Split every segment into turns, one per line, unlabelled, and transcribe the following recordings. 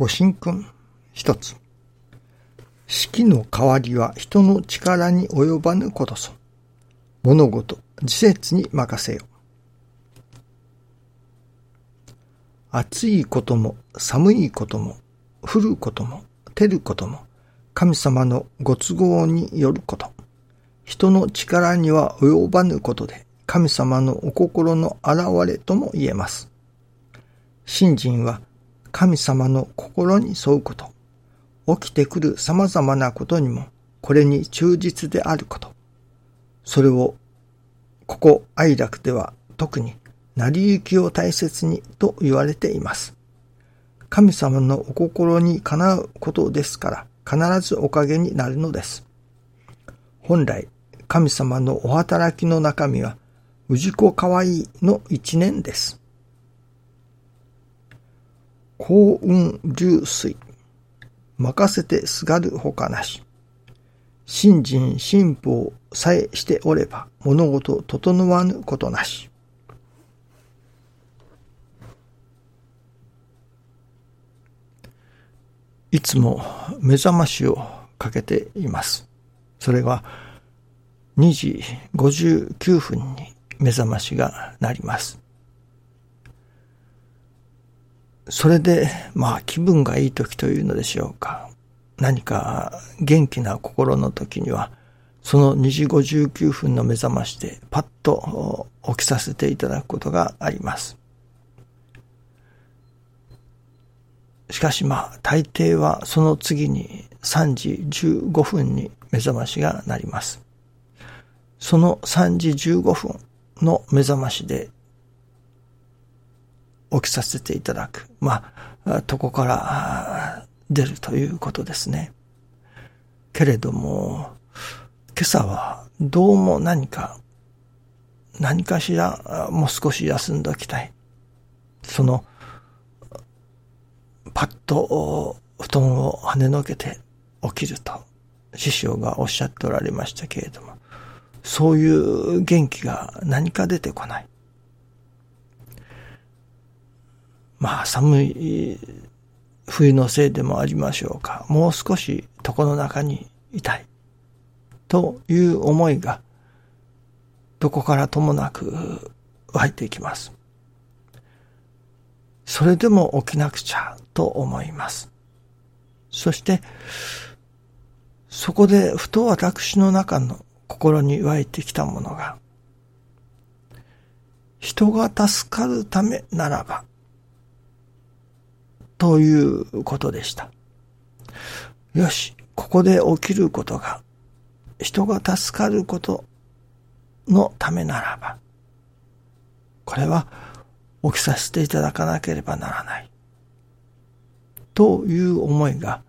ご神君一つ。四季の代わりは人の力に及ばぬことぞ。物事、自節に任せよ。暑いことも寒いことも降ることも照ることも神様のご都合によること。人の力には及ばぬことで神様のお心の現れとも言えます。信心は神様の心に沿うこと。起きてくる様々なことにもこれに忠実であること。それをここ愛楽では特に成り行きを大切にと言われています。神様のお心にかなうことですから必ずおかげになるのです。本来、神様のお働きの中身は、氏子かわいいの一年です。幸運流水。任せてすがるほかなし。信心信法さえしておれば物事整わぬことなし。いつも目覚ましをかけています。それは2時59分に目覚ましが鳴ります。それで、まあ気分がいい時というのでしょうか。何か元気な心の時には、その2時59分の目覚ましでパッと起きさせていただくことがあります。しかしまあ、大抵はその次に3時15分に目覚ましが鳴ります。その3時15分の目覚ましで起きさせていただく。まあ、とこから出るということですね。けれども、今朝はどうも何か、何かしらもう少し休んでおきたい。そのパッと布団を跳ねのけて起きると、師匠がおっしゃっておられましたけれども、そういう元気が何か出てこない。まあ寒い冬のせいでもありましょうか。もう少し床の中にいたい。という思いが、どこからともなく湧いてきます。それでも起きなくちゃと思います。そして、そこでふと私の中の心に湧いてきたものが、人が助かるためならば、ということでした。よし、ここで起きることが、人が助かることのためならば、これは起きさせていただかなければならない。という思いが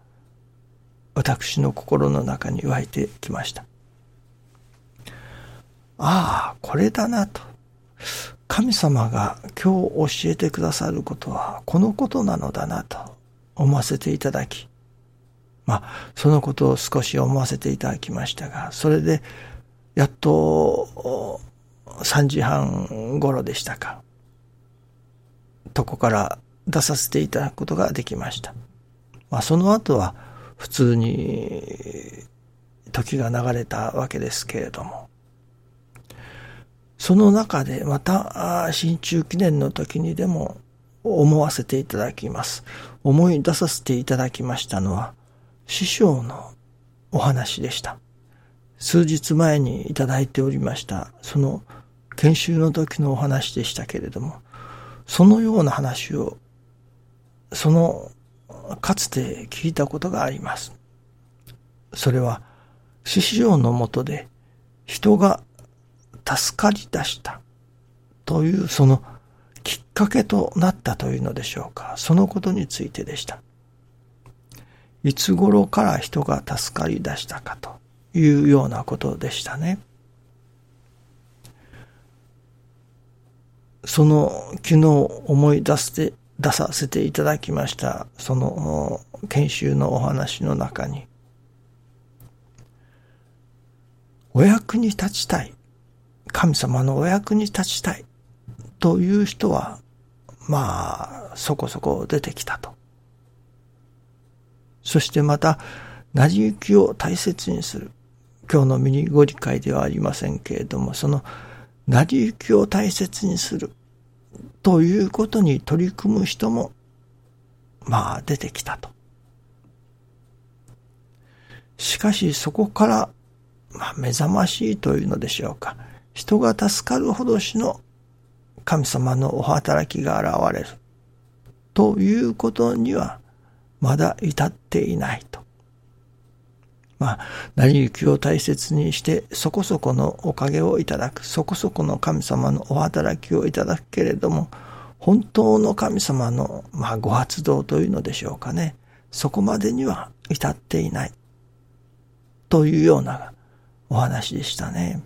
私の心の中に湧いてきました。ああ、これだなと。神様が今日教えてくださることはこのことなのだなと思わせていただき、まあ、そのことを少し思わせていただきましたが、それで、やっと、3時半頃でしたか。とこから出させていただくことができました。まあ、その後は普通に時が流れたわけですけれども、その中でまた新中記念の時にでも思わせていただきます。思い出させていただきましたのは、師匠のお話でした。数日前にいただいておりました、その研修の時のお話でしたけれども、そのような話を、その、かつて聞いたことがあります。それは、師匠のもとで人が助かり出したというそのきっかけとなったというのでしょうか。そのことについてでした。いつ頃から人が助かり出したかというようなことでしたね。その昨日思い出して、出させていただきました、その研修のお話の中に、お役に立ちたい。神様のお役に立ちたい。という人は、まあ、そこそこ出てきたとそしてまた、成り行きを大切にする。今日のミニご理解ではありませんけれども、その成り行きを大切にするということに取り組む人も、まあ出てきたと。しかしそこから、まあ目覚ましいというのでしょうか。人が助かるほどしの神様のお働きが現れる。ということには、まだ至っていないと。まあ、成り行きを大切にして、そこそこのおかげをいただく、そこそこの神様のお働きをいただくけれども、本当の神様の、まあ、ご発動というのでしょうかね。そこまでには至っていない。というようなお話でしたね。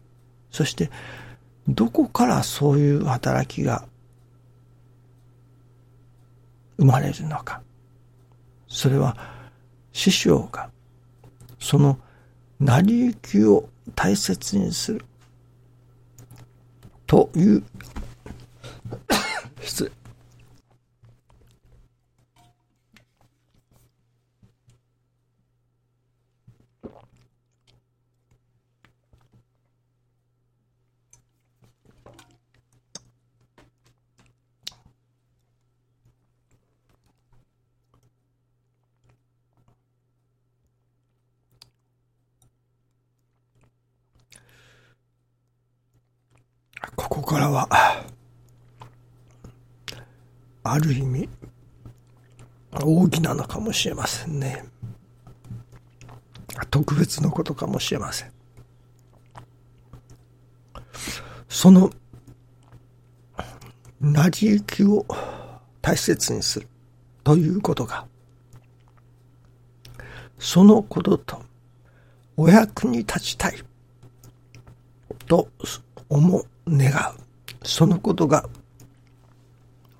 そして、どこからそういう働きが生まれるのか。それは、師匠がその成り行きを大切にするという失礼こからは、ある意味、大きなのかもしれませんね。特別のことかもしれません。その、成り行きを大切にするということが、そのこととお役に立ちたいと思う願う。そのことが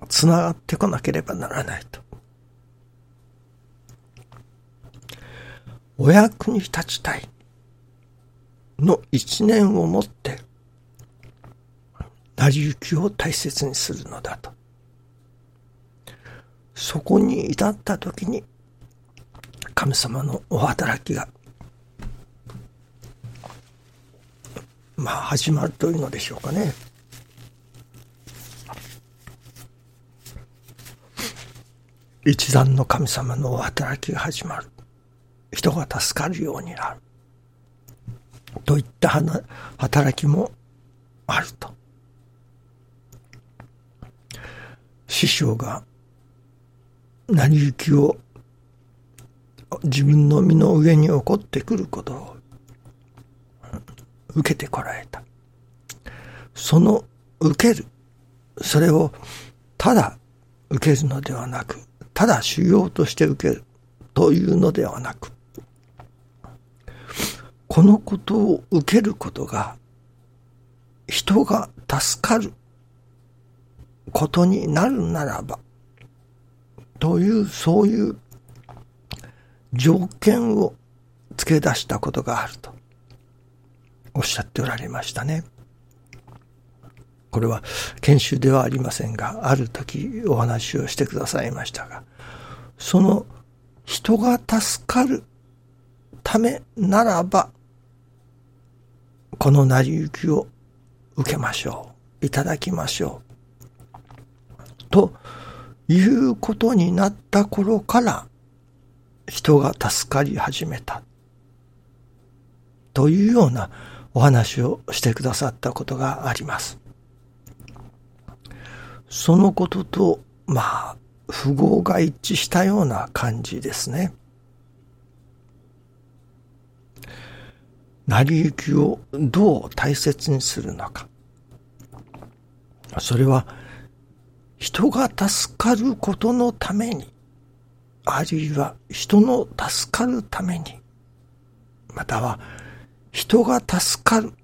つながってこなければならないと。お役に立ちたいの一年をもって、成り行きを大切にするのだと。そこに至った時に、神様のお働きがまあ始まるというのでしょうかね。一段の神様の働きが始まる。人が助かるようになる。といった働きもあると。師匠が成り行きを自分の身の上に起こってくることを受けてこられた。その受ける、それをただ受けるのではなく、ただ修行として受けるというのではなく、このことを受けることが人が助かることになるならば、という、そういう条件を付け出したことがあると。おっしゃっておられましたね。これは研修ではありませんが、ある時お話をしてくださいましたが、その人が助かるためならば、この成り行きを受けましょう。いただきましょう。ということになった頃から、人が助かり始めた。というようなお話をしてくださったことがあります。そのことと、まあ、符号が一致したような感じですね。成り行きをどう大切にするのか。それは、人が助かることのために、あるいは人の助かるために、または人が助かる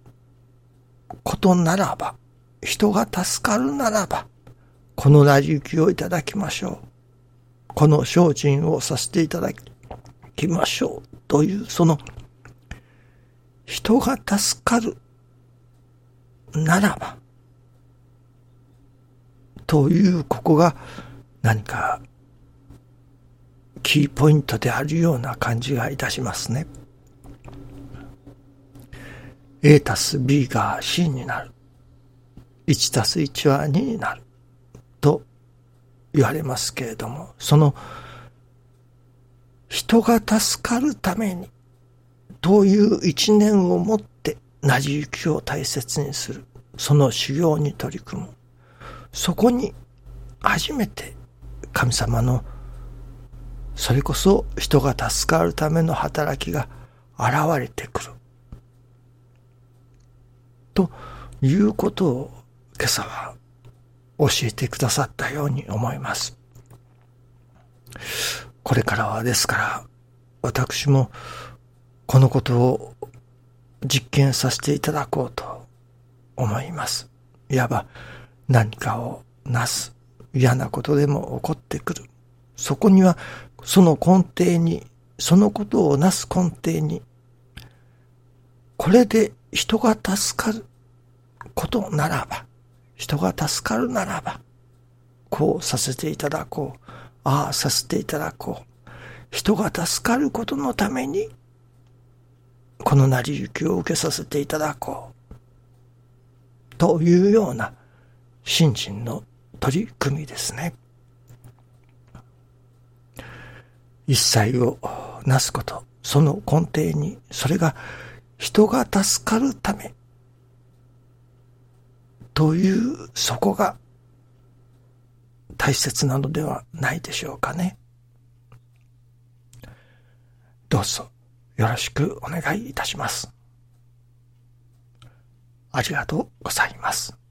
ことならば、人が助かるならば、この成り行きをいただきましょう。この精進をさせていただきましょう。という、その、人が助かるならば、という、ここが何か、キーポイントであるような感じがいたしますね。A たす B が C になる。1たす1は2になる。と言われますけれども、その人が助かるためにという一年をもって成り行きを大切にする。その修行に取り組む。そこに初めて神様のそれこそ人が助かるための働きが現れてくる。ということを今朝は教えてくださったように思います。これからはですから私もこのことを実験させていただこうと思います。いわば何かをなす嫌なことでも起こってくる。そこにはその根底に、そのことをなす根底に、これで人が助かることならば、人が助かるならば、こうさせていただこう、ああさせていただこう。人が助かることのために、この成り行きを受けさせていただこう。というような信心の取り組みですね。一切をなすこと、その根底に、それが人が助かるため、という、そこが大切なのではないでしょうかね。どうぞよろしくお願いいたします。ありがとうございます。